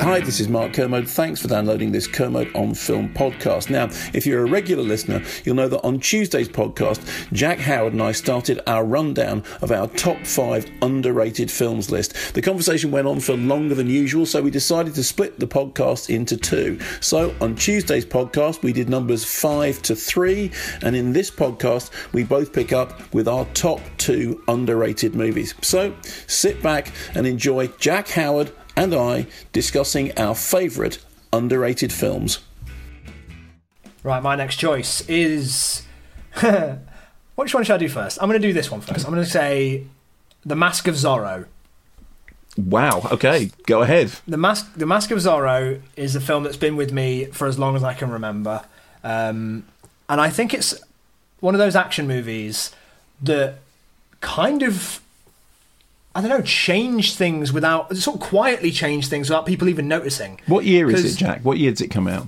Hi, this is Mark Kermode. Thanks for downloading this Kermode on Film podcast. Now, if you're a regular listener, you'll know that on Tuesday's podcast, Jack Howard and I started our rundown of our top five underrated films list. The conversation went on for longer than usual, so we decided to split the podcast into two. So on Tuesday's podcast, we did numbers five to three, and in this podcast, we both pick up with our top two underrated movies. So sit back and enjoy Jack Howard and I discussing our favourite underrated films. Right, my next choice is. Which one should I do first? I'm going to do this one first. I'm going to say The Mask of Zorro. Wow. Okay, go ahead. The Mask, The Mask of Zorro is a film that's been with me for as long as I can remember, um, and I think it's one of those action movies that kind of I don't know, change things without sort of quietly change things without people even noticing. What year is it, Jack? What year did it come out?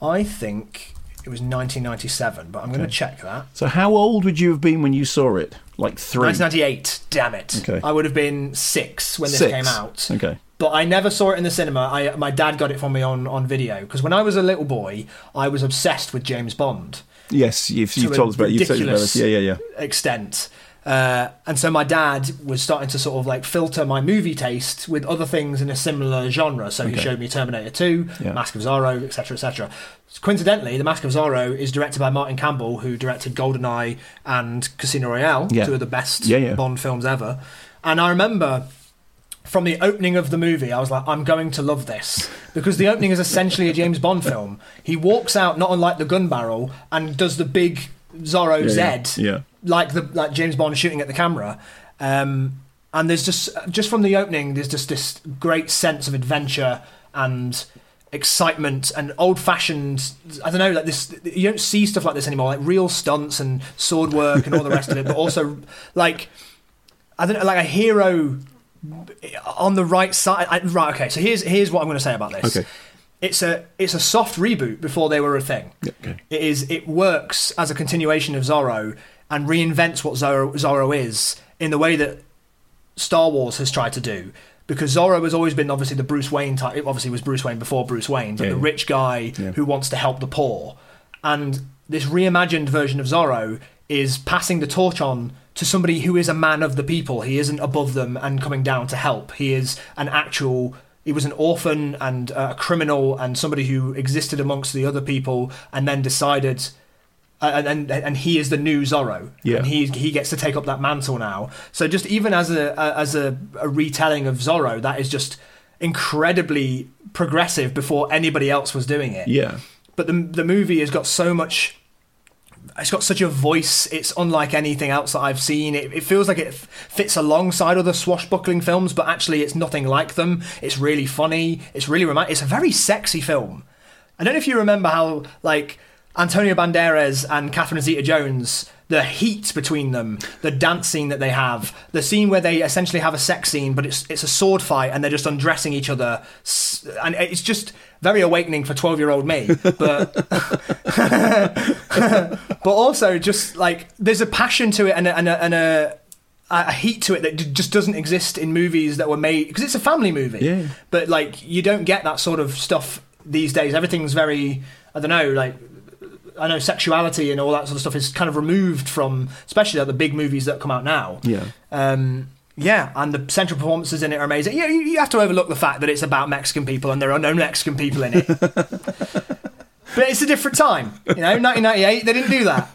I think it was 1997, but I'm going to check that. So, how old would you have been when you saw it? Like three. 1998. Damn it! Okay. I would have been six when this Six. came out. Okay. But I never saw it in the cinema. I, my dad got it for me on, on video because when I was a little boy, I was obsessed with James Bond. Yes, you've, you've told us about. You've told us about. Yeah, yeah, yeah. extent. Uh, and so my dad was starting to sort of like filter my movie taste with other things in a similar genre. So he showed me Terminator 2, Yeah. Mask of Zorro, etc., etc. Coincidentally, The Mask of Zorro is directed by Martin Campbell, who directed GoldenEye and Casino Royale, Yeah. two of the best yeah. Bond films ever. And I remember from the opening of the movie, I was like, I'm going to love this. Because the opening is essentially a James Bond film. He walks out, not unlike the gun barrel, and does the big Zorro Yeah, Z, yeah. like the like James Bond shooting at the camera. Um, and there's just just from the opening, there's just this great sense of adventure and excitement and old fashioned. I don't know, like this. You don't see stuff like this anymore, like real stunts and sword work and all the rest of it, but also like I don't know, like a hero on the right side. I, right, okay. So here's here's what I'm going to say about this. Okay. It's a it's a soft reboot before they were a thing. okay. It is it works as a continuation of Zorro and reinvents what Zorro, Zorro is in the way that Star Wars has tried to do. Because Zorro has always been obviously the Bruce Wayne type. It obviously was Bruce Wayne before Bruce Wayne, but Yeah. the rich guy Yeah. who wants to help the poor. And this reimagined version of Zorro is passing the torch on to somebody who is a man of the people. He isn't above them and coming down to help. He is an actual. He was an orphan and uh, a criminal and somebody who existed amongst the other people and then decided. uh, And, and and he is the new Zorro, Yeah. and he he gets to take up that mantle now. So just even as a, a as a, a retelling of Zorro, that is just incredibly progressive before anybody else was doing it Yeah. but the the movie has got so much it's got such a voice it's unlike anything else that i've seen. It, it feels like it f- fits alongside other swashbuckling films but actually it's nothing like them. It's really funny. It's really romantic it's a very sexy film. I don't know if you remember how like antonio banderas and catherine zeta-jones the heat between them, the dance scene that they have, the scene where they essentially have a sex scene, but it's it's a sword fight and they're just undressing each other, and it's just very awakening for twelve year old me. But but also just like there's a passion to it and a, and a, and a a heat to it that just doesn't exist in movies that were made because it's a family movie. Yeah. But like you don't get that sort of stuff these days. Everything's very I don't know like I know sexuality and all that sort of stuff is kind of removed from especially like the big movies that come out now. Yeah. Um, Yeah, and the central performances in it are amazing. Yeah, you, you have to overlook the fact that it's about Mexican people and there are no Mexican people in it. but it's a different time, you know. 1998, they didn't do that.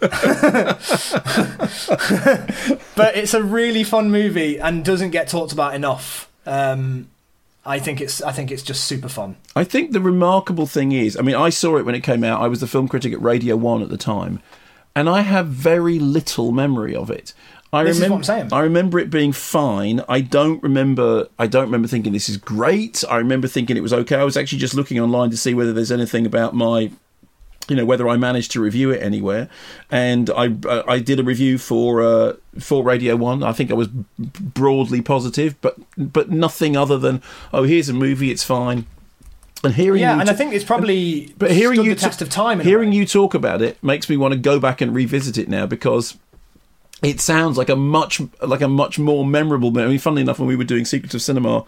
but it's a really fun movie and doesn't get talked about enough. Um, I think it's I think it's just super fun. I think the remarkable thing is, I mean, I saw it when it came out. I was the film critic at Radio One at the time, and I have very little memory of it. I This is remember, what I'm saying. I remember it being fine. I don't remember. I don't remember thinking this is great. I remember thinking it was okay. I was actually just looking online to see whether there's anything about my you know whether I managed to review it anywhere, and I uh, I did a review for uh, for Radio One. I think I was b- broadly positive, but but nothing other than oh here's a movie, it's fine. And hearing Yeah, you and t- I think it's probably but hearing you the test of time. Hearing you talk about it makes me want to go back and revisit it now because it sounds like a much like a much more memorable. I mean, funnily enough, when we were doing Secrets of Cinema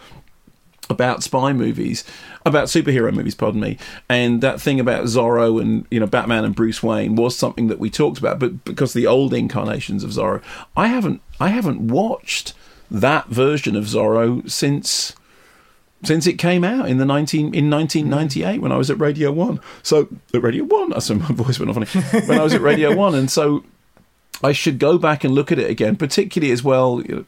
about spy movies, about superhero movies, pardon me, and that thing about Zorro and you know Batman and Bruce Wayne was something that we talked about, but because the old incarnations of Zorro, I haven't I haven't watched that version of Zorro since since it came out in the 19 in 1998 when I was at Radio 1 so at Radio 1 I sorry my voice went off funny when I was at Radio 1 and so I should go back and look at it again particularly as well you know,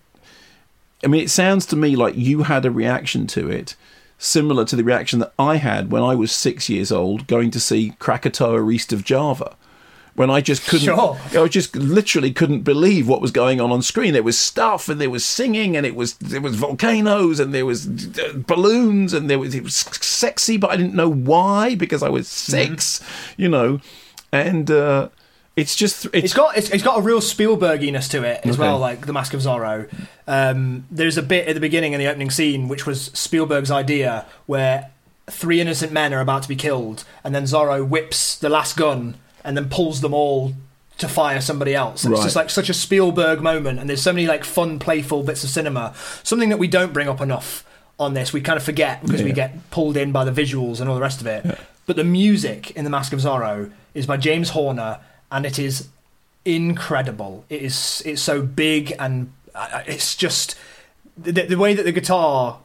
I mean it sounds to me like you had a reaction to it similar to the reaction that I had when I was 6 years old going to see Krakatoa East of Java when I just couldn't, Sure. I just literally couldn't believe what was going on on screen. There was stuff, and there was singing, and it was there was volcanoes, and there was uh, balloons, and there was it was sexy, but I didn't know why because I was 6 you know, and uh, it's just it's, It's got it's, it's got a real Spielberginess to it as Okay. well, like the Mask of Zorro. Um, there's a bit at the beginning in the opening scene which was Spielberg's idea, where three innocent men are about to be killed, and then Zorro whips the last gun and then pulls them all to fire somebody else. And It's just like such a Spielberg moment, and there's so many like fun, playful bits of cinema. Something that we don't bring up enough on this. We kind of forget because we get pulled in by the visuals and all the rest of it. But the music in The Mask of Zorro is by James Horner, and it is incredible. It is it's so big and uh, it's just the, the way that the guitar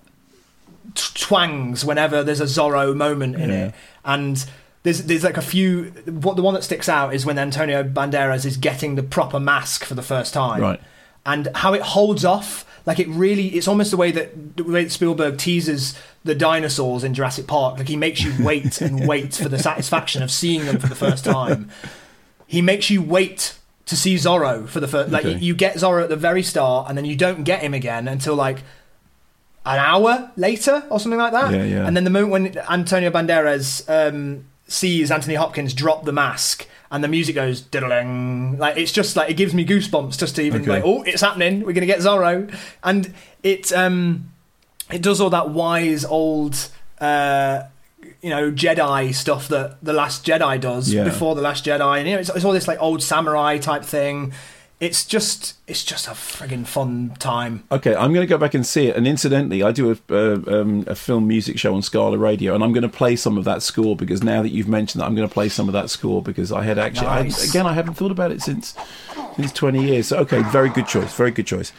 twangs whenever there's a Zorro moment in Yeah. it, and there's there's like a few. What the one that sticks out is when Antonio Banderas is getting the proper mask for the first time, Right. And how it holds off, like it really, it's almost the way that the way that Spielberg teases the dinosaurs in Jurassic Park. Like he makes you wait and wait for the satisfaction of seeing them for the first time. He makes you wait to see Zorro for the first. Like Okay. you get Zorro at the very start, and then you don't get him again until like an hour later or something like that. Yeah, yeah. And then the moment when Antonio Banderas um, sees Anthony Hopkins drop the mask and the music goes diddling, like it's just like it gives me goosebumps just to even Okay. like, oh, it's happening. We're gonna get Zorro, and it um, it does all that wise old. Uh, you know Jedi stuff that the Last Jedi does Yeah. before the Last Jedi, and you know it's, it's all this like old samurai type thing. It's just it's just a frigging fun time. Okay, I'm going to go back and see it. And incidentally, I do a, uh, um, a film music show on Scala Radio, and I'm going to play some of that score because now that you've mentioned that, I'm going to play some of that score because I had actually, I, again, I haven't thought about it since since 20 years. So, okay, very good choice. Very good choice.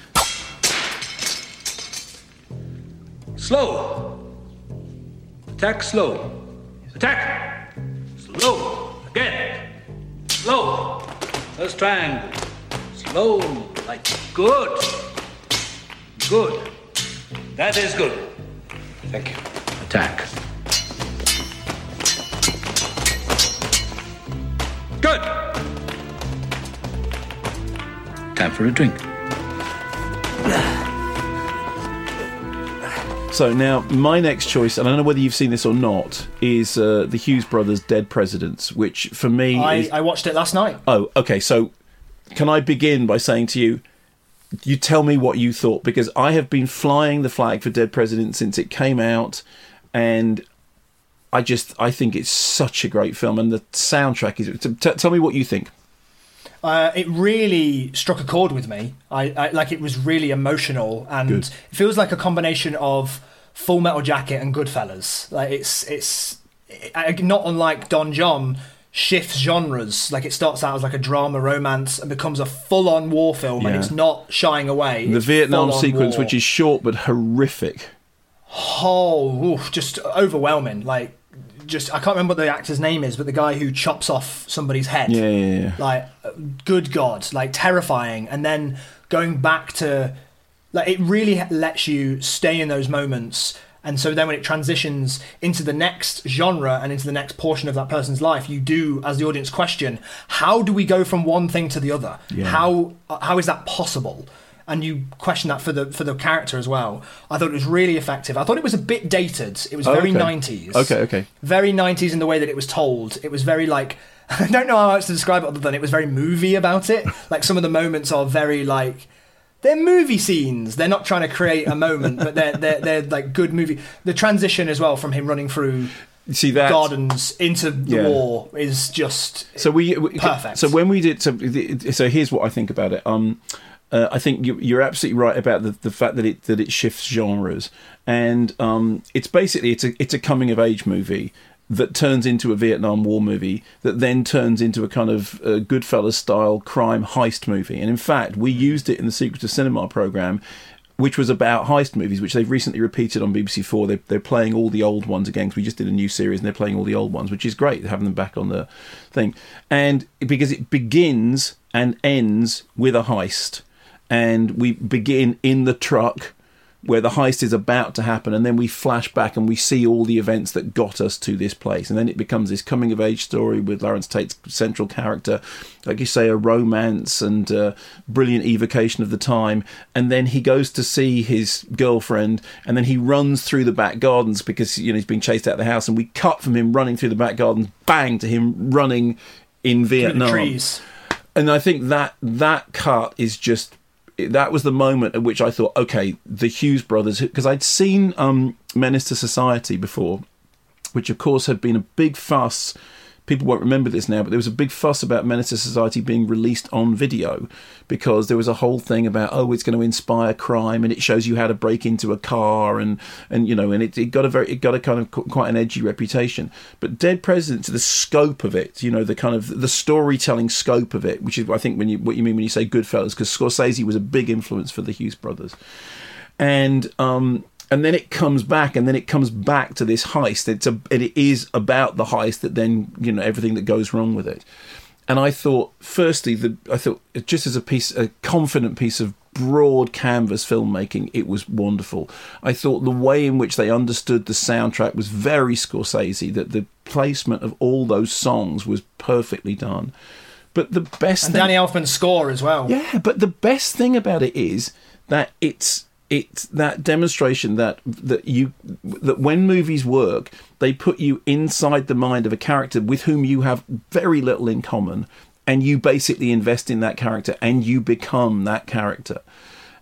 Slow. Attack slow. Attack. Slow. Again. Slow. First triangle. Slow. Like good. Good. That is good. Thank you. Attack. Good. Time for a drink. So now my next choice, and I don't know whether you've seen this or not, is uh, the Hughes brothers' Dead Presidents, which for me I, is I watched it last night. Oh, okay. So, can I begin by saying to you, you tell me what you thought because I have been flying the flag for Dead President since it came out, and I just I think it's such a great film, and the soundtrack is. T- t- tell me what you think. Uh, it really struck a chord with me. I, I like it was really emotional, and Good. it feels like a combination of Full Metal Jacket and Goodfellas. Like it's it's I- not unlike Don John shifts genres. Like it starts out as like a drama romance and becomes a full on war film, and it's not shying away. The It's Vietnam sequence, war. which is short but horrific. oh, oof, just overwhelming. Like, just I can't remember what the actor's name is, but the guy who chops off somebody's head. Yeah, yeah, yeah. Like, good God, like terrifying. And then going back to, like, it really lets you stay in those moments. And so then when it transitions into the next genre and into the next portion of that person's life, you do, as the audience, question, how do we go from one thing to the other? Yeah. How uh, how is that possible? And you question that for the for the character as well. I thought it was really effective. I thought it was a bit dated. It was Oh, very okay. 90s Okay, okay. very 90s in the way that it was told. It was very like I don't know how else to describe it other than it was very movie about it. Like some of the moments are very like they're movie scenes. They're not trying to create a moment, but they're they're they're like good movie. The transition as well from him running through See that gardens into the Yeah. war is just So we, we Perfect. So when we did, so, so here's what I think about it. Um, uh, I think you, you're absolutely right about the, the fact that it that it shifts genres, and um, it's basically it's a it's a coming of age movie that turns into a Vietnam War movie that then turns into a kind of uh, Goodfellas style crime heist movie. And in fact, we used it in the Secret of Cinema program which was about heist movies, which they've recently repeated on BBC Four. They, they're playing all the old ones again because we just did a new series and they're playing all the old ones, which is great having them back on the thing. And because it begins and ends with a heist, and we begin in the truck where the heist is about to happen, and then we flash back and we see all the events that got us to this place, and then it becomes this coming of age story with Larenz Tate's central character, like you say, a romance and uh, brilliant evocation of the time, and then he goes to see his girlfriend, and then he runs through the back gardens because you know he's being chased out of the house, and we cut from him running through the back gardens, bang to him running in Vietnam. trees. and I think that that cut is just that was the moment at which I thought, okay, the Hughes brothers, because I'd seen um, Menace to Society before, which of course had been a big fuss. People won't remember this now, but there was a big fuss about Menace to Society being released on video because there was a whole thing about oh, it's going to inspire crime and it shows you how to break into a car and and you know and it, it got a very it got a kind of quite an edgy reputation. But Dead Presidents, to the scope of it, you know, the kind of the storytelling scope of it, which is I think when you what you mean when you say Goodfellas, because Scorsese was a big influence for the Hughes brothers and um and then it comes back and then it comes back to this heist. It's a it is about the heist that then you know everything that goes wrong with it. And i thought firstly the i thought just as a piece a confident piece of broad canvas filmmaking it was wonderful. I thought the way in which they understood the soundtrack was very scorsese that the placement of all those songs was perfectly done. But the best And thing Danny Elfman's score as well. yeah, but the best thing about it is that it's it's that demonstration that that you that when movies work, they put you inside the mind of a character with whom you have very little in common, and you basically invest in that character and you become that character.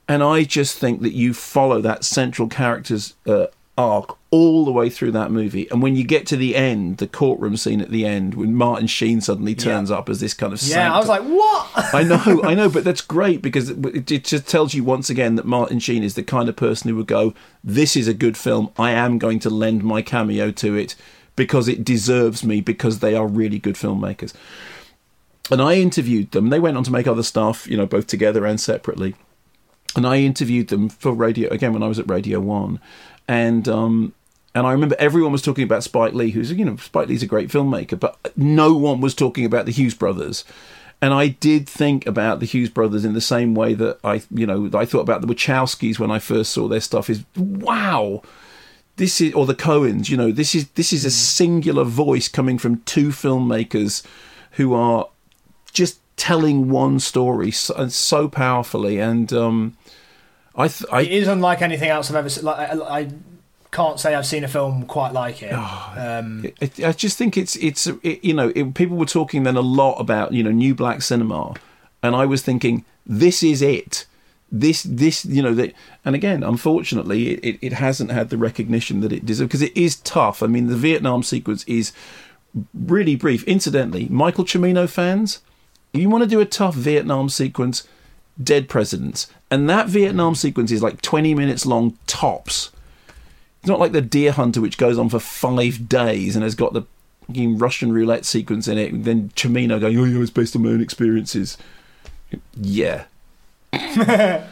And I just think that you follow that central character's uh, arc all the way through that movie. And when you get to the end, the courtroom scene at the end, when Martin Sheen suddenly turns up as this kind of Yeah, I was like, what? I know, I know, but that's great because it, it just tells you once again that Martin Sheen is the kind of person who would go, "This is a good film. I am going to lend my cameo to it because it deserves me because they are really good filmmakers." And I interviewed them. They went on to make other stuff, you know, both together and separately. And I interviewed them for radio again when I was at Radio One, and um, and I remember everyone was talking about Spike Lee, who's you know Spike Lee's a great filmmaker, but no one was talking about the Hughes brothers. And I did think about the Hughes brothers in the same way that I, you know, I thought about the Wachowskis when I first saw their stuff. Is wow, this is or the Coens. You know, this is this is a singular voice coming from two filmmakers who are just telling one story so, so powerfully. And um, I, th- I It is unlike anything else I've ever seen. Like, I, I can't say I've seen a film quite like it. Oh, um, I, I just think it's it's it, you know it, people were talking then a lot about you know new black cinema, and I was thinking this is it. This this you know that and again unfortunately it, it, it hasn't had the recognition that it deserves because it is tough. I mean the Vietnam sequence is really brief. Incidentally, Michael Cimino fans, you want to do a tough Vietnam sequence, Dead Presidents, and that Vietnam sequence is like twenty minutes long tops. It's not like the Deer Hunter, which goes on for five days and has got the Russian roulette sequence in it. Then Cimino going, "Oh, yeah, it's based on my own experiences." Yeah.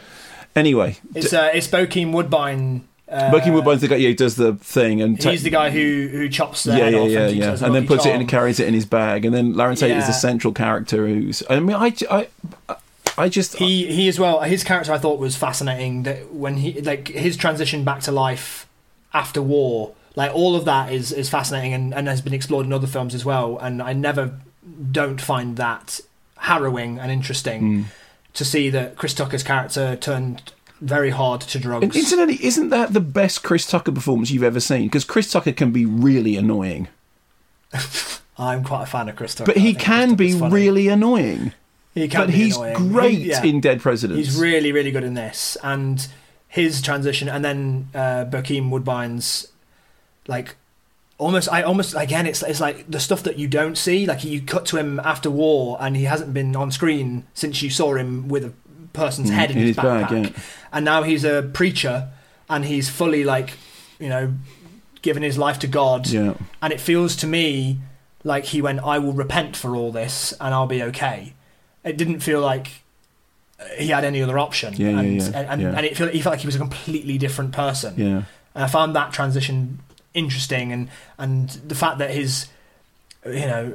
anyway, It's uh, it's Bokeem Woodbine. Uh, Bucky Woodbine's the guy. Yeah, does the thing, and He's the guy who who chops the yeah, head yeah, off yeah, and, yeah, it as a and then puts it in and carries it in his bag. And then Larenz Tate is the central character who's. I mean, I, I, I just He he as well. His character I thought was fascinating. That when he like his transition back to life after war, like all of that is is fascinating and, and has been explored in other films as well. And I never don't find that harrowing and interesting Hmm. to see that Chris Tucker's character turned very hard to drugs. And incidentally, isn't that the best Chris Tucker performance you've ever seen? Because Chris Tucker can be really annoying, I'm quite a fan of Chris Tucker. but he can be funny. really annoying. He but he's annoying. great He- yeah. in Dead Presidents. He's really, really good in this, and his transition, and then uh, Bokeem Woodbine's like almost. I almost again, it's it's like the stuff that you don't see. Like you cut to him after war, and he hasn't been on screen since you saw him with a person's Mm, head in, in his, his bag, backpack, yeah. and now he's a preacher, and he's fully like you know given his life to God. Yeah. And it feels to me like he went, I will repent for all this and I'll be okay. It didn't feel like uh, he had any other option. Yeah, yeah, and, yeah, and, and, yeah. and it felt, he felt like he was a completely different person. Yeah. And I found that transition interesting and, and the fact that his, you know,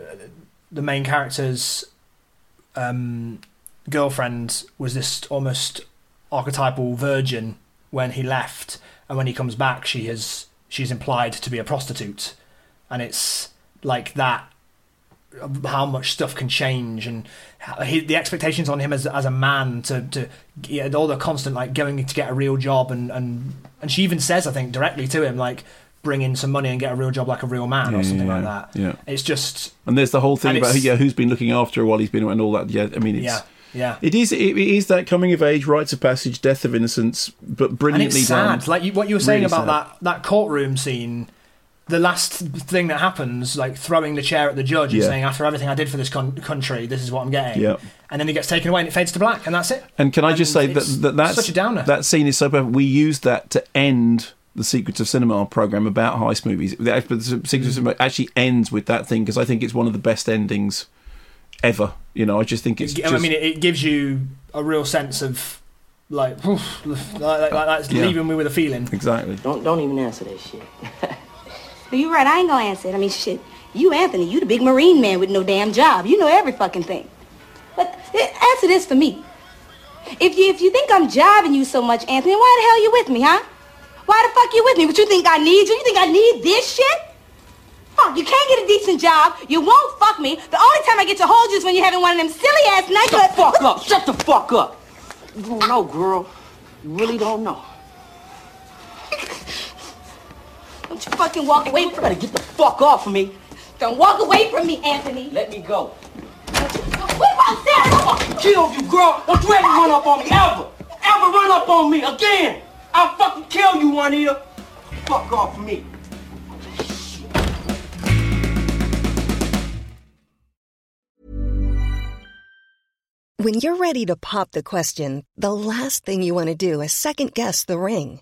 the main character's um, girlfriend was this almost archetypal virgin when he left, and when he comes back, she has she's implied to be a prostitute, and it's like that. How much stuff can change, and he, the expectations on him as as a man to to yeah, all the constant like going to get a real job, and and and she even says I think directly to him like bring in some money and get a real job like a real man Yeah, or something yeah, like that. Yeah. It's just And there's the whole thing about yeah, who's been looking after her while he's been and all that. Yeah, I mean, it's, yeah yeah. It is. It, is that coming of age, rites of passage, death of innocence, but and brilliantly it's sad. done. Like you, what you were saying Really about sad. that that courtroom scene. The last thing that happens, like throwing the chair at the judge and Yeah. saying, "After everything I did for this con- country, this is what I'm getting." Yeah. And then he gets taken away and it fades to black, and that's it. And can I just say that, that that's such a downer. That scene is so perfect. We used that to end the Secrets of Cinema program about heist movies. The the Secrets of Cinema actually ends with that thing because I think it's one of the best endings ever. You know, I just think it's. I just, mean, it, it gives you a real sense of like, oof, like, like, like that's Yeah. leaving me with a feeling. exactly. Don't don't even answer that shit. You're right, I ain't gonna answer it. I mean, shit, you, Anthony, you the big marine man with no damn job. You know every fucking thing. But eh, answer this for me. If you if you think I'm jiving you so much, Anthony, why the hell you with me, huh? Why the fuck you with me? What you think I need you? You think I need this shit? Fuck, you can't get a decent job. You won't fuck me. The only time I get to hold you is when you're having one of them silly ass nights. Shut the fuck up. Shut the fuck up. You don't know, girl. You really don't know. Don't you fucking walk away from me. Better get the fuck off of me. Don't walk away from me, Anthony. Let me go. What about that? I'll fucking kill you, girl. Don't you ever run up on me, ever. Ever run up on me again. I'll fucking kill you, Juanita. Fuck off of me. When you're ready to pop the question, the last thing you want to do is second guess the ring.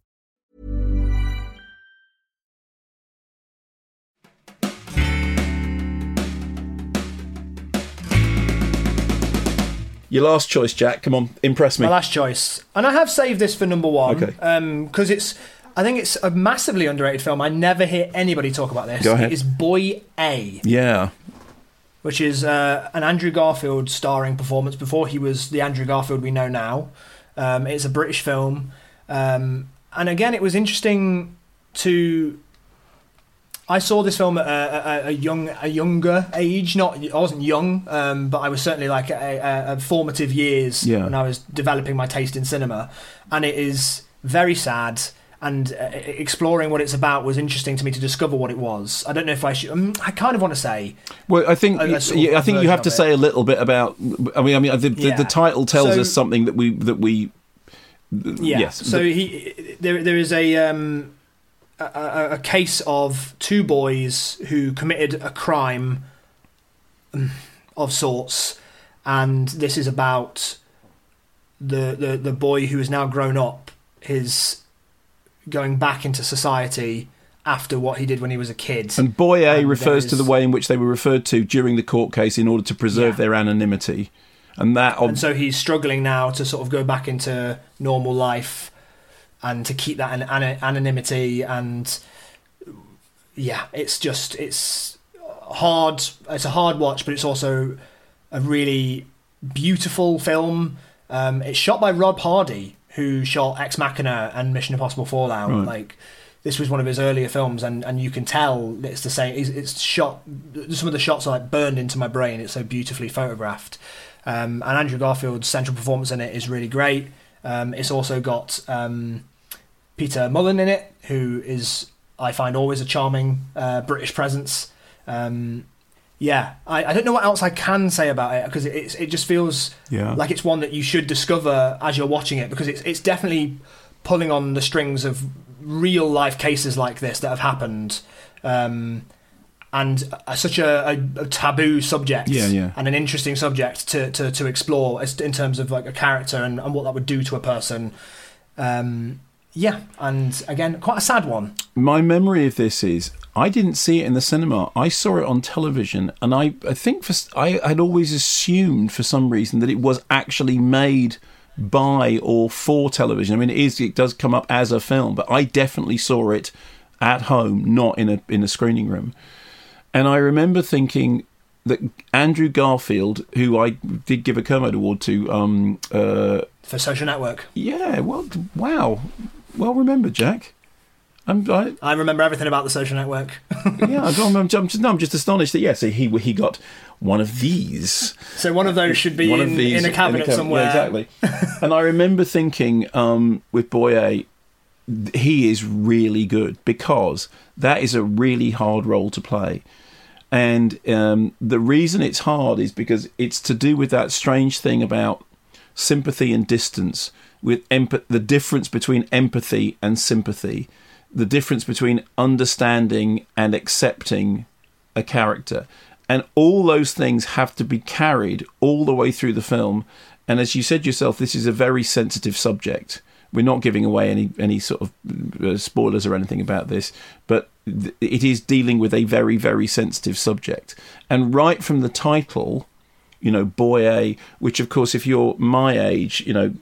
Your last choice, Jack. Come on, impress me. My last choice, and I have saved this for number one. Okay. Because it's, I think it's a massively underrated film. I never hear anybody talk about this. Go ahead. It is Boy A. Yeah. which is uh, an Andrew Garfield starring performance before he was the Andrew Garfield we know now. Um, it's a British film, um, and again, it was interesting to. I saw this film at a, a, a young, a younger age. Not, I wasn't young, um, but I was certainly like a, a, formative years Yeah. when I was developing my taste in cinema, and it is very sad. And uh, exploring what it's about was interesting to me to discover what it was. I don't know if I should. Um, I kind of want to say Well, I think a- a sort of yeah, I think you have to say a little bit about. I mean, I mean, the, the, Yeah. the title tells So- us something that we that we. Yeah. Yes. So the- he there there is a um a, a, case of two boys who committed a crime um, of sorts, and this is about the the the boy who is now grown up, his going back into society after what he did when he was a kid. and boy A And refers to the way in which they were referred to during the court case in order to preserve Yeah. their anonymity, and that. ob- and so he's struggling now to sort of go back into normal life and to keep that an, an, anonymity and yeah it's just it's hard it's a hard watch but it's also a really beautiful film um, it's shot by rob hardy who shot ex machina and mission impossible fallout Right. like this was one of his earlier films and, and you can tell it's the same it's, it's shot some of the shots are like burned into my brain it's so beautifully photographed um, and Andrew Garfield's central performance in it is really great. Um, it's also got um, Peter Mullan in it, who is I find always a charming uh, British presence. Um, yeah, I, I don't know what else I can say about it because it, it just feels Yeah. like it's one that you should discover as you're watching it because it's it's definitely pulling on the strings of real life cases like this that have happened. Um, and uh, such a, a, a taboo subject Yeah, yeah. and an interesting subject to, to, to explore in terms of like a character and, and what that would do to a person. Um, yeah, and again, quite a sad one. my memory of this is I didn't see it in the cinema. I saw it on television, and I, I think for I had always assumed for some reason that it was actually made by or for television. I mean, it is it does come up as a film, but I definitely saw it at home, not in a in a screening room. And I remember thinking that Andrew Garfield, who I did give a Kermode Award to, um, uh, For Social Network. yeah, well, wow, well remembered, Jack. I'm, I, I remember everything about the Social Network. yeah, I'm, I'm, I'm, just, no, I'm just astonished that yes, he he got one of these. so one of those should be in, in a cabinet cab- somewhere. Yeah, exactly. and I remember thinking um, with Boy A, he is really good because that is a really hard role to play. And um, the reason it's hard is because it's to do with that strange thing about sympathy and distance, with emp- the difference between empathy and sympathy, the difference between understanding and accepting a character. And all those things have to be carried all the way through the film. And as you said yourself, this is a very sensitive subject. We're not giving away any any sort of uh, spoilers or anything about this, but th- it is dealing with a very very sensitive subject. And right from the title, you know, boy A, which of course, if you're my age, you know,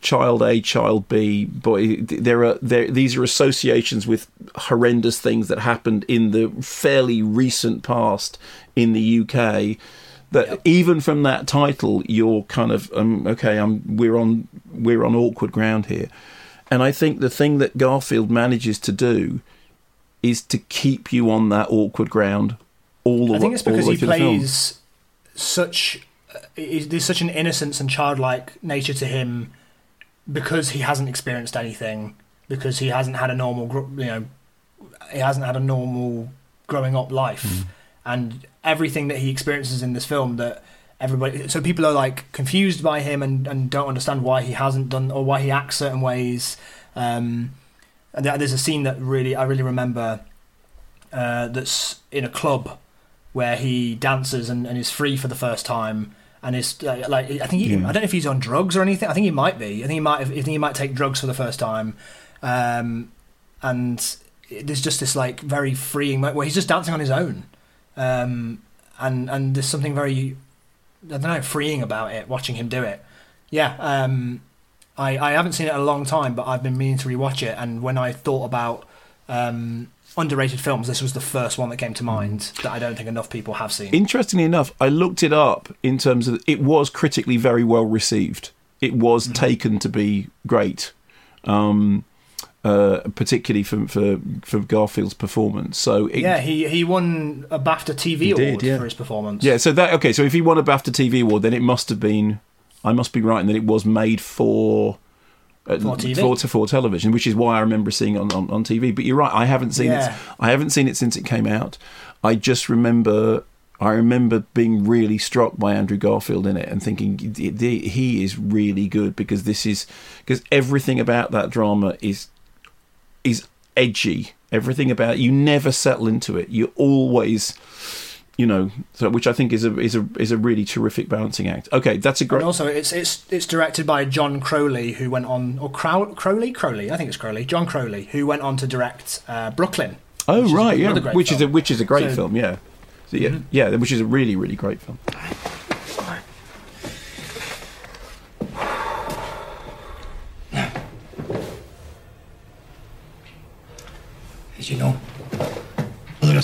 child A, child B, boy, there are there these are associations with horrendous things that happened in the fairly recent past in the UK. That even from that title, you're kind of um, okay. I'm we're on we're on awkward ground here, and I think the thing that Garfield manages to do is to keep you on that awkward ground all the I think it's because he through the film. plays such. Is- there's such an innocence and childlike nature to him because he hasn't experienced anything, because he hasn't had a normal, you know, he hasn't had a normal growing up life, Mm. and everything that he experiences in this film that everybody. So people are like confused by him and, and don't understand why he hasn't done or why he acts certain ways. Um, and there's a scene that really I really remember uh, that's in a club where he dances and, and is free for the first time and is uh, like I think he, Yeah. I don't know if he's on drugs or anything. I think he might be. I think he might. Have, I think he might take drugs for the first time, um, and there's just this like very freeing moment where he's just dancing on his own, um, and and there's something very I don't know freeing about it. Watching him do it, yeah. Um, I I haven't seen it in a long time, but I've been meaning to rewatch it. And when I thought about um, underrated films, this was the first one that came to mind that I don't think enough people have seen. Interestingly enough, I looked it up in terms of it was critically very well received. It was Mm-hmm. taken to be great, um, uh, particularly for, for for Garfield's performance. So it, yeah, he, he won a BAFTA TV He did, award yeah. for his performance. yeah. So that okay. So if he won a BAFTA TV award, then it must have been. I must be right in that it was made for. For for, for television, which is why I remember seeing it on, on, on TV. But you're right, I haven't seen Yeah. it. I haven't seen it since it came out. I just remember I remember being really struck by Andrew Garfield in it and thinking "The- the- he is really good because this is because everything about that drama is is edgy. Everything about you never settle into it. You always, you know, so which I think is a is a is a really terrific balancing act. Okay, that's a great. And also, it's it's it's directed by John Crowley, who went on or Crow, Crowley, Crowley, I think it's Crowley, John Crowley, who went on to direct uh, Brooklyn. oh right, yeah, which is a which is a great So- film. Yeah, so, yeah, yeah, which is a really really great film. As you know,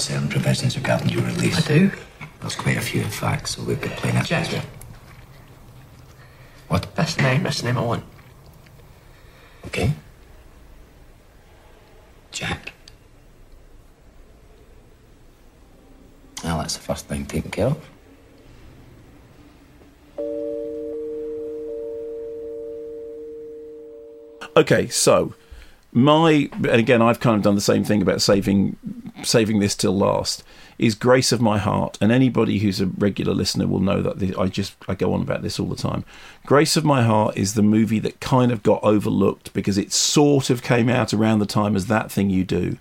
certain professions regarding your release. I do. There's quite a few, in fact, so we've been playing it. Jack. What? That's the name. That's the name I want. Okay. Jack. Well, that's the first thing taken care of. Okay, so my and again I've kind of done the same thing about saving saving this till last is Grace of My Heart and anybody who's a regular listener will know that I just I go on about this all the time. Grace of My Heart is the movie that kind of got overlooked because it sort of came out around the time as that thing you do.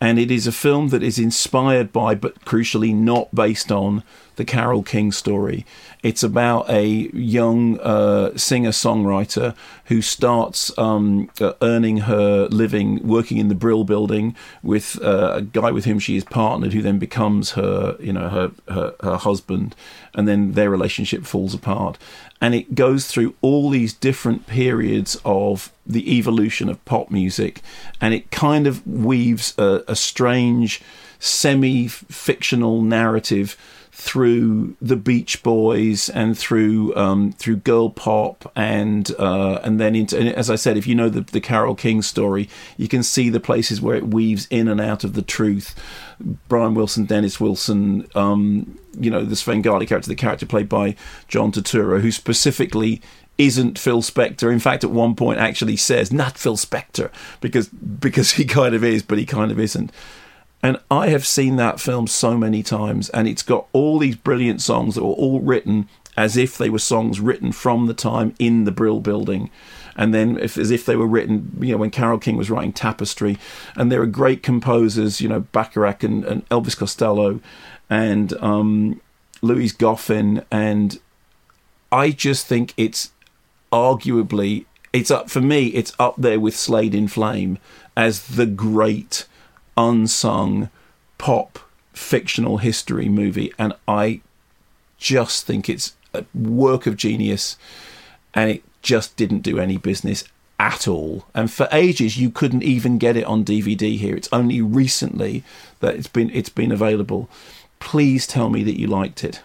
And it is a film that is inspired by, but crucially not based on, the Carole King story. It's about a young uh, singer songwriter who starts um, uh, earning her living working in the Brill building with uh, a guy with whom she is partnered, who then becomes her, you know, her, her her husband, and then their relationship falls apart. And it goes through all these different periods of the evolution of pop music, and it kind of weaves a, a strange semi-fictional narrative through the Beach Boys and through um, through girl pop and uh, and then into and as I said, if you know the the Carole King story, you can see the places where it weaves in and out of the truth. Brian Wilson, Dennis Wilson, um, you know the Svengali character, the character played by John Turturro, who specifically isn't Phil Spector. In fact, at one point actually says not Phil Spector because because he kind of is, but he kind of isn't. And I have seen that film so many times, and it's got all these brilliant songs that were all written as if they were songs written from the time in the Brill building. And then, if, as if they were written, you know, when Carole King was writing Tapestry. And there are great composers, you know, Bacharach and, and Elvis Costello and um, Louise Goffin. And I just think it's arguably, it's up, for me, it's up there with Slade in Flame as the great unsung pop fictional history movie and I just think it's a work of genius and it just didn't do any business at all. And for ages you couldn't even get it on DVD here. It's only recently that it's been it's been available. Please tell me that you liked it.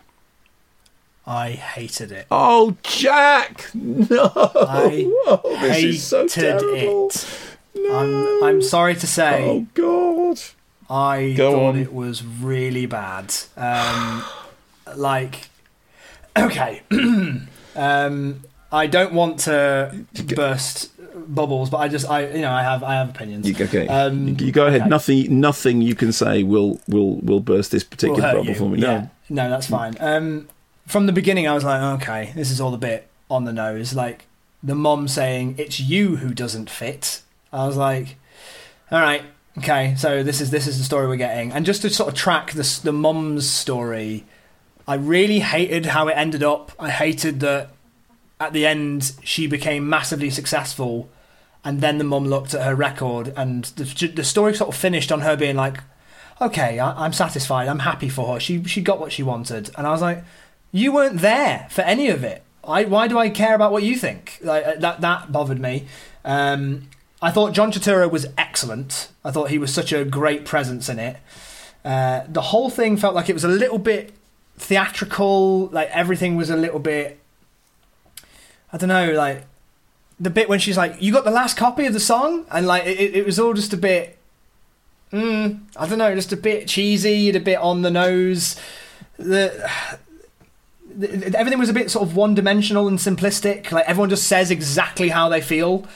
I hated it. oh Jack! No! I oh, this hated is so terrible it. I'm I'm sorry to say. oh god I Go thought on. it was really bad. Um, like, okay, um, I don't want to burst bubbles, but I just, I, you know, I have, I have opinions. You, okay, Um, you, go ahead. okay. Nothing, nothing you can say will will will burst this particular bubble you. for me. Yeah. No, that's fine. Um, from the beginning, I was like, okay, this is all a bit on the nose. Like the mom saying, "It's you who doesn't fit." I was like, all right, okay, so this is this is the story we're getting, and just to sort of track the the mom's story, I really hated how it ended up. I hated that at the end she became massively successful, and then the mum looked at her record, and the the story sort of finished on her being like, okay, I, I'm satisfied, I'm happy for her. She she got what she wanted, and I was like, you weren't there for any of it. I why do I care about what you think? Like uh, that that bothered me. Um, I thought John Turturro was excellent. I thought he was such a great presence in it. Uh, the whole thing felt like it was a little bit theatrical. Like everything was a little bit. I don't know, like the bit when she's like, "You got the last copy of the song," and like it, it was all just a bit. Mm, I don't know, just a bit cheesy, and a bit on the nose. The, the everything was a bit sort of one dimensional and simplistic. Like everyone just says exactly how they feel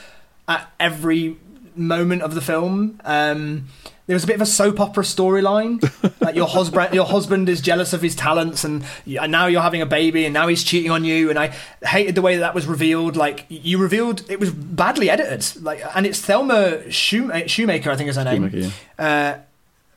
at every moment of the film. Um, there was a bit of a soap opera storyline. like your husband, your husband is jealous of his talents, and, and now you're having a baby, and now he's cheating on you. And I hated the way that, that was revealed. Like you revealed, it was badly edited. Like, and it's Thelma Schoonmaker, I think is her name. Yeah. Uh,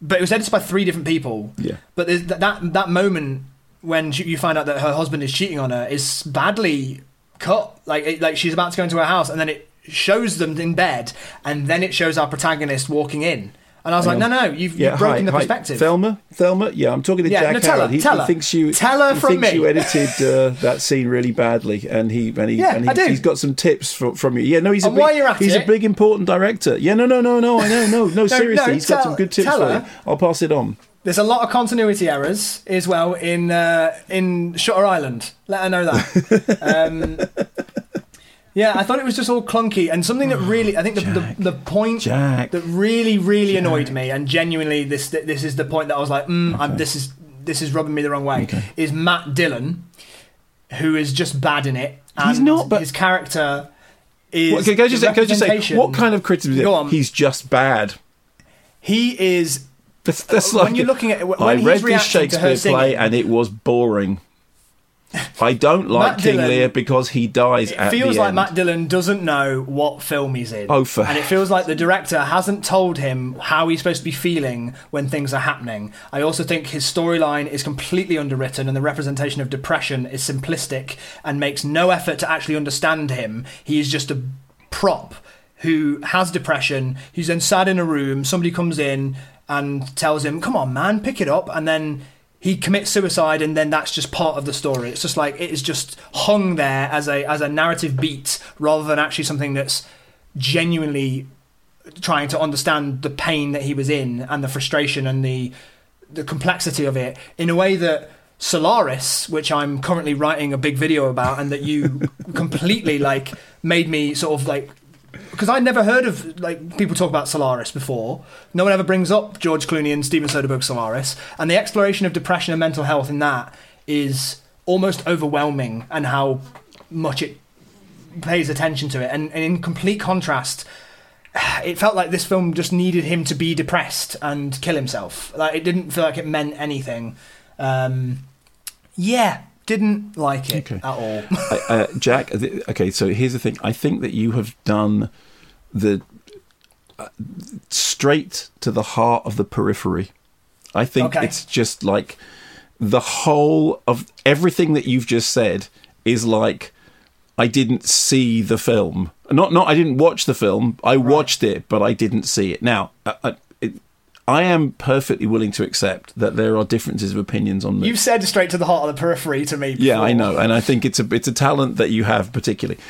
but it was edited by three different people. Yeah. But that that, that moment when you find out that her husband is cheating on her is badly cut. Like it, like she's about to go into her house, and then it shows them in bed, and then it shows our protagonist walking in. And I was like, no, no, you've, Yeah, you've broken hi, the hi. perspective. Thelma, Thelma. Yeah, I'm talking to Yeah, Jack no, tell Howard. her, he, tell he her. thinks you Tell her he from thinks me. you edited uh, that scene really badly, and he and he Yeah, and he, I do. he's got some tips from, from you. Yeah, no, he's a big, you're at he's a big important director. Yeah, no, no, no, no. I know, no, no. seriously, no, he's got some good tips tell for her. you. I'll pass it on. There's a lot of continuity errors as well in uh, in Shutter Island. Let her know that. um, yeah, I thought it was just all clunky and something that really, I think the, the, the point Jack. that really, really annoyed me, and genuinely this this is the point that I was like, mm, I'm, this is this is rubbing me the wrong way. Is Matt Dillon, who is just bad in it. And He's not, but- his character is. What, can I just the say, can I just say what kind of criticism? is it? Go on. He's just bad. He is. That's, that's When like you're looking at- when I he's read this reacting to her Shakespeare play singing- and it was boring. I don't like Matt King Dillon- Lear because he dies It feels like end. Matt Dillon doesn't know what film he's in. Oh, for- and it feels like the director hasn't told him how he's supposed to be feeling when things are happening. I also think his storyline is completely underwritten, and the representation of depression is simplistic and makes no effort to actually understand him. He is just a prop who has depression. He's then sat in a room. Somebody comes in and tells him, "Come on, man, pick it up," and then he commits suicide and then that's just part of the story. It's just like it is just hung there as a as a narrative beat rather than actually something that's genuinely trying to understand the pain that he was in and the frustration and the the complexity of it in a way that Solaris, which I'm currently writing a big video about, and that you completely like made me sort of like because I'd never heard of like people talk about Solaris before. No one ever brings up George Clooney and Steven Soderbergh's Solaris, and the exploration of depression and mental health in that is almost overwhelming, and how much it pays attention to it. And, and in complete contrast, it felt like this film just needed him to be depressed and kill himself. Like it didn't feel like it meant anything. Um, yeah, didn't like it Okay. at all. Uh, Jack, th- okay, so here's the thing. I think that you have done the uh, straight to the heart of the periphery. I think Okay. it's just like the whole of everything that you've just said is like I didn't see the film. Not not I didn't watch the film. I watched it, but I didn't see it. Now, uh, uh, I am perfectly willing to accept that there are differences of opinions on the You've said straight to the heart of the periphery to me. yeah, I know, and I think it's a it's a talent that you have particularly.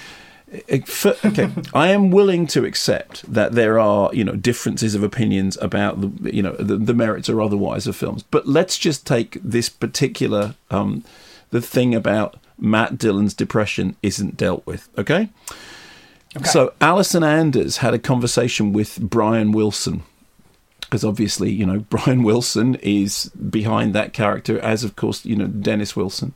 For- Okay, I am willing to accept that there are you know differences of opinions about the you know the, the merits or otherwise of films, but let's just take this particular um, the thing about Matt Dillon's depression isn't dealt with. Okay? Okay, so Allison Anders had a conversation with Brian Wilson because obviously you know Brian Wilson is behind that character, as of course you know Dennis Wilson,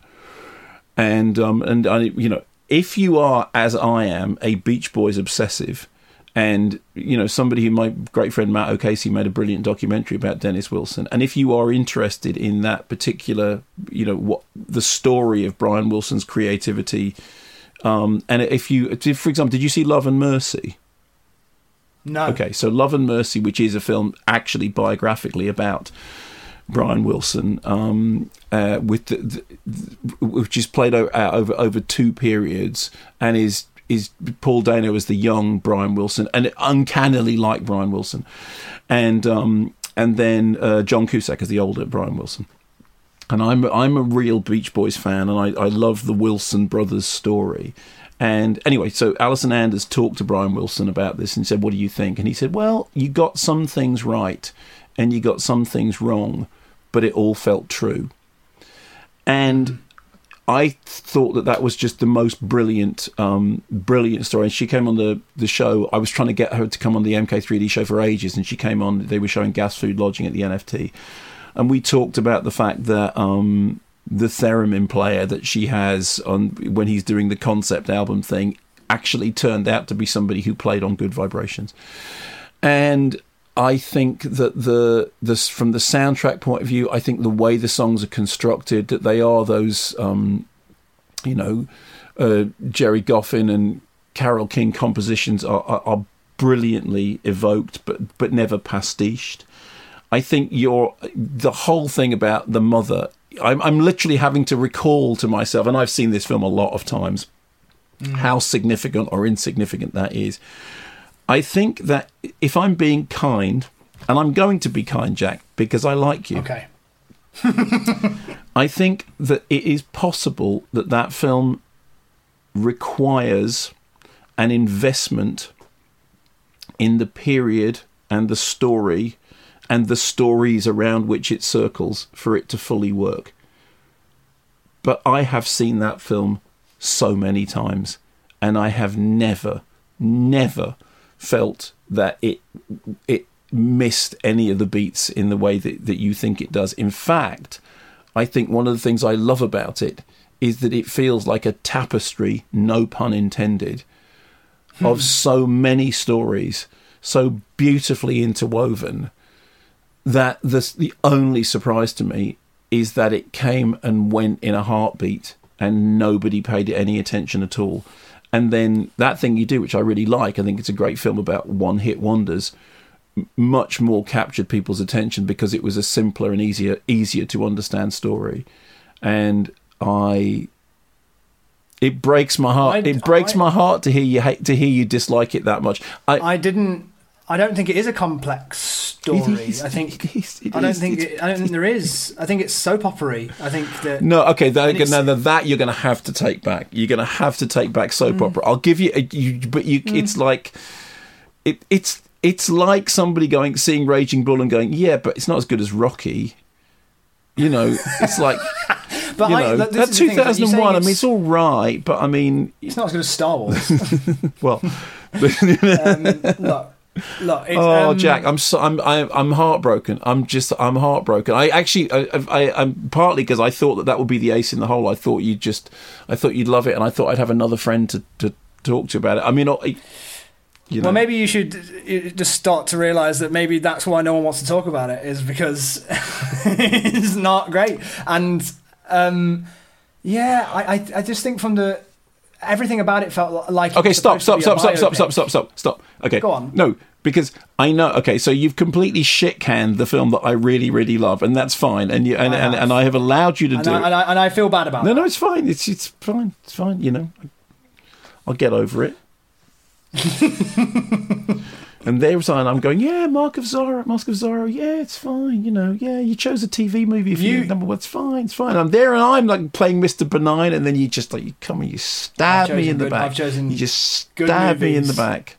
and um and I you know if you are as I am a Beach Boys obsessive, and you know somebody who my great friend Matt O'Casey made a brilliant documentary about Dennis Wilson, and if you are interested in that particular you know what the story of Brian Wilson's creativity. Um, and if you, if, for example, did you see Love and Mercy? No. Okay, so Love and Mercy, which is a film actually biographically about Brian Wilson, um, uh, with the, the, which is played o- out over over two periods, and is is Paul Dano as the young Brian Wilson, and uncannily like Brian Wilson, and um, and then uh, John Cusack as the older Brian Wilson. And I'm I'm a real Beach Boys fan, and I, I love the Wilson brothers story. And anyway, so Allison Anders talked to Brian Wilson about this and said, "What do you think?" And he said, "Well, you got some things right, and you got some things wrong, but it all felt true." And I thought that that was just the most brilliant, um, brilliant story. And she came on the, the show. I was trying to get her to come on the MK3D show for ages, and she came on. They were showing gas food lodging at the NFT, and we talked about the fact that um, the theremin player that she has on when he's doing the concept album thing actually turned out to be somebody who played on Good Vibrations, and I think that the this from the soundtrack point of view, I think the way the songs are constructed, that they are those, um, you know, uh, Gerry Goffin and Carole King compositions are, are, are brilliantly evoked, but but never pastiched. I think your the whole thing about the mother. I'm, I'm literally having to recall to myself, and I've seen this film a lot of times, mm. how significant or insignificant that is. I think that if I'm being kind, and I'm going to be kind, Jack, because I like you. Okay. I think that it is possible that that film requires an investment in the period and the story and the stories around which it circles for it to fully work. But I have seen that film so many times, and I have never, never felt that it it missed any of the beats in the way that, that you think it does. In fact, I think one of the things I love about it is that it feels like a tapestry, no pun intended, hmm. of so many stories, so beautifully interwoven that the the only surprise to me is that it came and went in a heartbeat and nobody paid it any attention at all. And then that thing you do, which I really like, I think it's a great film about one hit wonders, much more captured people's attention because it was a simpler and easier easier to understand story. And I it breaks my heart. I, it breaks I, my heart to hear you hate to hear you dislike it that much. I, I didn't I don't think it is a complex story. I think I don't think it, I don't think there is. I think it's soap opery. I think that no. Okay, that, that you're going to have to take back. You're going to have to take back soap mm. opera. I'll give you, a, you but you. Mm. It's like it. It's it's like somebody going seeing Raging Bull and going, yeah, but it's not as good as Rocky. You know, it's like. But you I, know, at 2001, I mean, it's all right, but I mean, it's not as good as Star Wars. well, um, look, Look, oh, um, Jack, I'm so, I'm I'm heartbroken. I'm just I'm heartbroken. I actually I, I am partly because I thought that that would be the ace in the hole. I thought you'd just I thought you'd love it, and I thought I'd have another friend to, to talk to about it. I mean, I, you know. Well, maybe you should just start to realise that maybe that's why no one wants to talk about it is because it's not great. And um, yeah, I, I, I just think from the everything about it felt like okay stop stop stop stop stop stop stop stop stop. Okay. Go on. No because I know okay so you've completely shit canned the film that I really really love and that's fine and you and, I and, and, I have allowed you to and do I, it. and I, and I feel bad about it. no that. no it's fine it's it's fine it's fine you know. I'll get over it And there was and I'm going, yeah, Mark of Zorro, Mask of Zorro, yeah, it's fine, you know, yeah, you chose a TV movie for you, number one, it's fine, it's fine. I'm there and I'm like playing Mr. Benign, and then you just like, you come and you stab me in the back. I've chosen you just stab me in the back.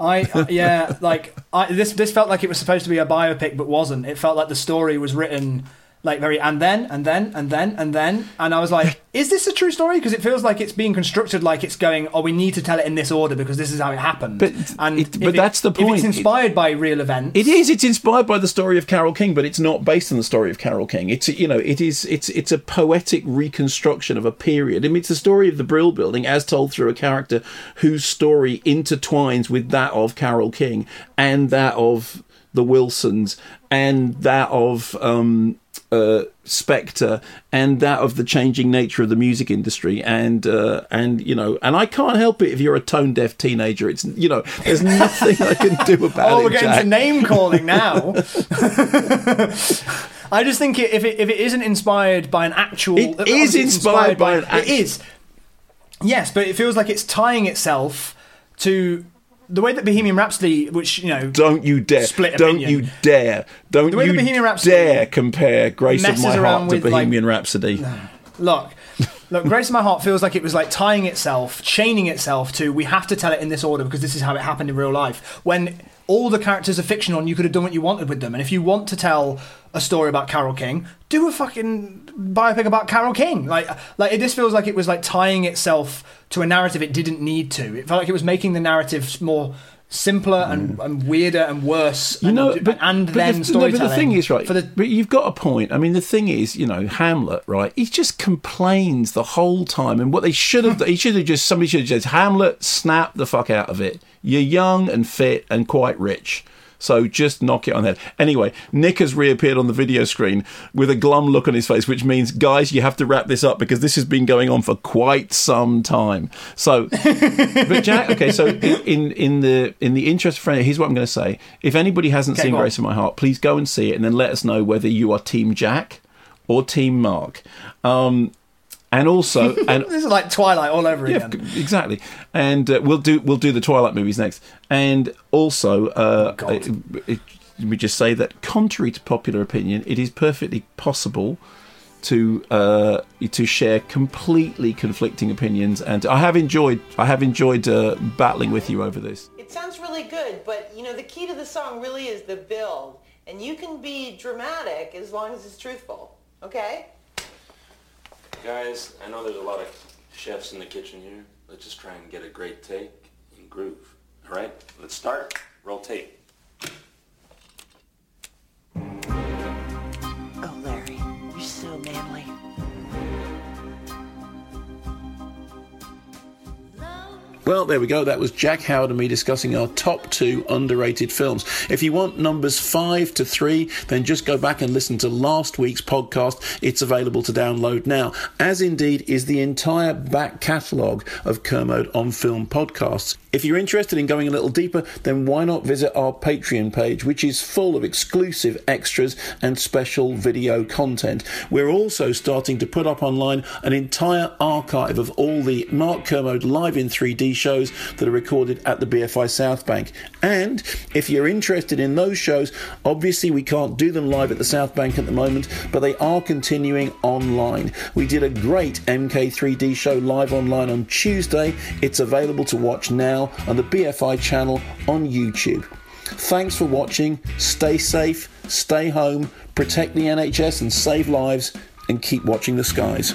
I yeah, like I, this. This felt like it was supposed to be a biopic, but wasn't. It felt like the story was written like very and then and then and then and then and I was like, is this a true story? Because it feels like it's being constructed like it's going. Oh, we need to tell it in this order because this is how it happened. But and it, but that's the point. It's inspired it, by real events. It is. It's inspired by the story of Carole King, but it's not based on the story of Carole King. It's you know it is it's it's a poetic reconstruction of a period. I mean, it's the story of the Brill Building as told through a character whose story intertwines with that of Carole King and that of the Wilsons and that of um, uh, Spector and that of the changing nature of the music industry and uh, and you know and I can't help it if you're a tone deaf teenager it's you know there's nothing I can do about oh, it. Oh, we're getting Jack. to name calling now. I just think if it if it isn't inspired by an actual, it is inspired, inspired by, by an. It is. Yes, but it feels like it's tying itself to the way that Bohemian Rhapsody, which you know, don't you dare, split don't you dare, don't you Bohemian Rhapsody dare compare Grace of My Heart to Bohemian like, Rhapsody. Look, Look, Grace in My Heart feels like it was like tying itself, chaining itself to we have to tell it in this order because this is how it happened in real life. When all the characters are fictional and you could have done what you wanted with them. And if you want to tell a story about Carole King, do a fucking biopic about Carole King. Like, like it, this feels like it was like tying itself to a narrative it didn't need to. It felt like it was making the narrative more simpler and, mm. and weirder and worse. You and, know, but, and but then the, no, but the thing is, right? For the, but you've got a point. I mean, the thing is, you know, Hamlet, right? He just complains the whole time, and what they should have, he should have just somebody should have just Hamlet, snap the fuck out of it. You're young and fit and quite rich. So just knock it on the head. Anyway, Nick has reappeared on the video screen with a glum look on his face, which means, guys, you have to wrap this up because this has been going on for quite some time. So, but Jack, okay, so in in the in the interest of friend, here's what I'm going to say: if anybody hasn't Okay, seen. Grace in My Heart, please go and see it, and then let us know whether you are Team Jack or Team Mark. Um, and also, and this is like Twilight all over yeah, again. c- exactly. And uh, we'll do we'll do the Twilight movies next. And also, uh, God. it, it, we just say that contrary to popular opinion, it is perfectly possible to uh, to share completely conflicting opinions. And I have enjoyed I have enjoyed uh, battling with you over this. It sounds really good, but you know, the key to the song really is the build. And you can be dramatic as long as it's truthful. Okay? Guys, I know there's a lot of chefs in the kitchen here. Let's just try and get a great take and groove. All right, let's start. Roll tape. Well, there we go. That was Jack Howard and me discussing our top two underrated films. If you want numbers five to three, then just go back and listen to last week's podcast. It's available to download now, as indeed is the entire back catalogue of Kermode on Film podcasts. If you're interested in going a little deeper, then why not visit our Patreon page, which is full of exclusive extras and special video content. We're also starting to put up online an entire archive of all the Mark Kermode live in 3D shows that are recorded at the BFI South Bank. And if you're interested in those shows, obviously we can't do them live at the South Bank at the moment, but they are continuing online. We did a great MK3D show live online on Tuesday. It's available to watch now on the BFI channel on YouTube. Thanks for watching. Stay safe, stay home, protect the NHS and save lives, and keep watching the skies.